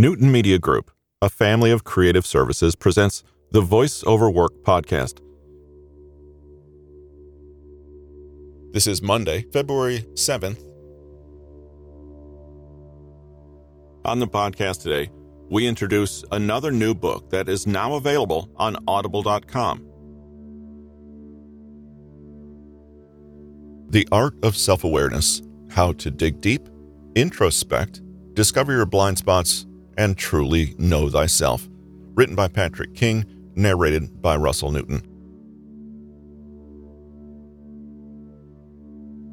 Newton Media Group, a family of creative services, presents the Voice Over Work podcast. This is Monday, February 7th. On the podcast today, we introduce another new book that is now available on audible.com. The Art of Self Awareness How to Dig Deep, Introspect, Discover Your Blind Spots, and Truly Know Thyself, written by Patrick King, narrated by Russell Newton.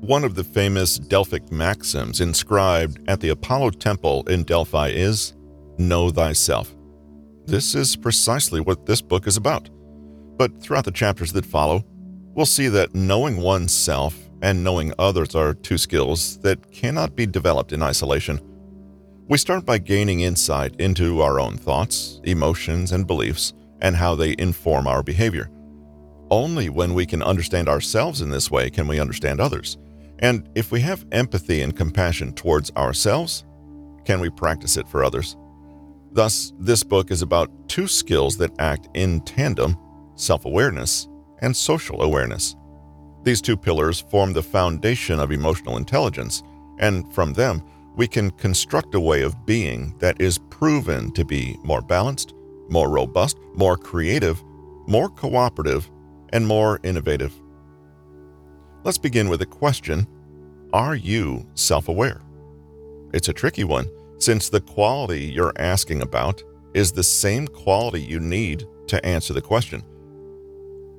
One of the famous Delphic maxims inscribed at the Apollo Temple in Delphi is Know Thyself. This is precisely what this book is about. But throughout the chapters that follow, we'll see that knowing oneself and knowing others are two skills that cannot be developed in isolation. We start by gaining insight into our own thoughts, emotions, and beliefs, and how they inform our behavior. Only when we can understand ourselves in this way can we understand others. And if we have empathy and compassion towards ourselves, can we practice it for others? Thus, this book is about two skills that act in tandem self awareness and social awareness. These two pillars form the foundation of emotional intelligence, and from them, we can construct a way of being that is proven to be more balanced, more robust, more creative, more cooperative, and more innovative. Let's begin with a question Are you self aware? It's a tricky one, since the quality you're asking about is the same quality you need to answer the question.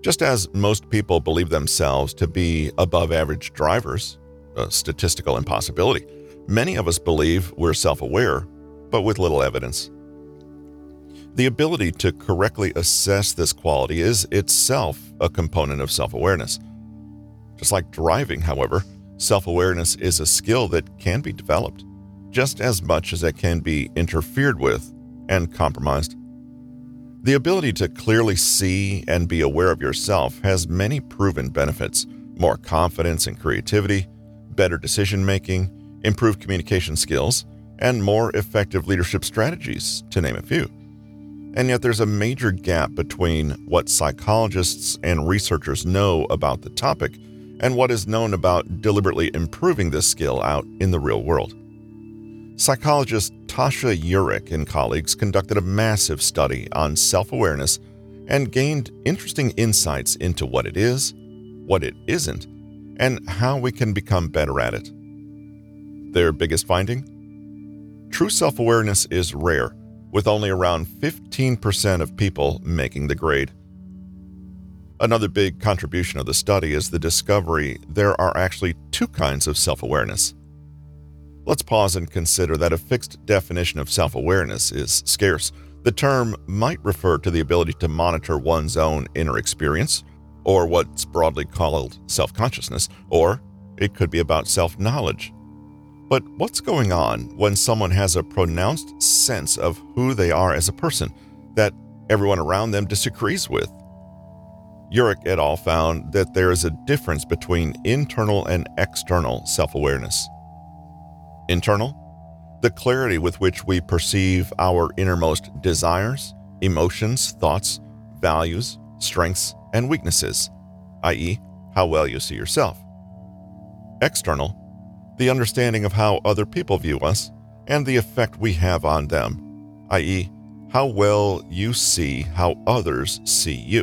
Just as most people believe themselves to be above average drivers, a statistical impossibility, Many of us believe we're self aware, but with little evidence. The ability to correctly assess this quality is itself a component of self awareness. Just like driving, however, self awareness is a skill that can be developed just as much as it can be interfered with and compromised. The ability to clearly see and be aware of yourself has many proven benefits more confidence and creativity, better decision making, improved communication skills, and more effective leadership strategies, to name a few. And yet, there's a major gap between what psychologists and researchers know about the topic and what is known about deliberately improving this skill out in the real world. Psychologist Tasha Eurich and colleagues conducted a massive study on self awareness and gained interesting insights into what it is, what it isn't, and how we can become better at it. Their biggest finding? True self awareness is rare, with only around 15% of people making the grade. Another big contribution of the study is the discovery there are actually two kinds of self awareness. Let's pause and consider that a fixed definition of self awareness is scarce. The term might refer to the ability to monitor one's own inner experience, or what's broadly called self consciousness, or it could be about self knowledge, but what's going on when someone has a pronounced sense of who they are as a person that everyone around them disagrees with? Eurich et al. found that there is a difference between internal and external self awareness. Internal, the clarity with which we perceive our innermost desires, emotions, thoughts, values, strengths, and weaknesses, i.e., how well you see yourself. External, the understanding of how other people view us, and the effect we have on them, i.e., how well you see how others see you.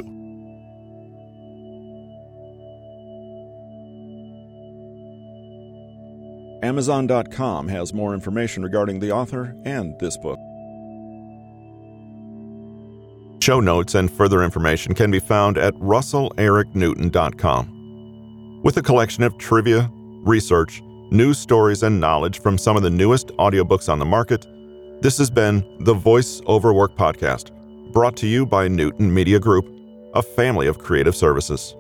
Amazon.com has more information regarding the author and this book. Show notes and further information can be found at russellericnewton.com. With a collection of trivia, research, news stories, and knowledge from some of the newest audiobooks on the market, this has been the Voice Over Work podcast, brought to you by Newton Media Group, a family of creative services.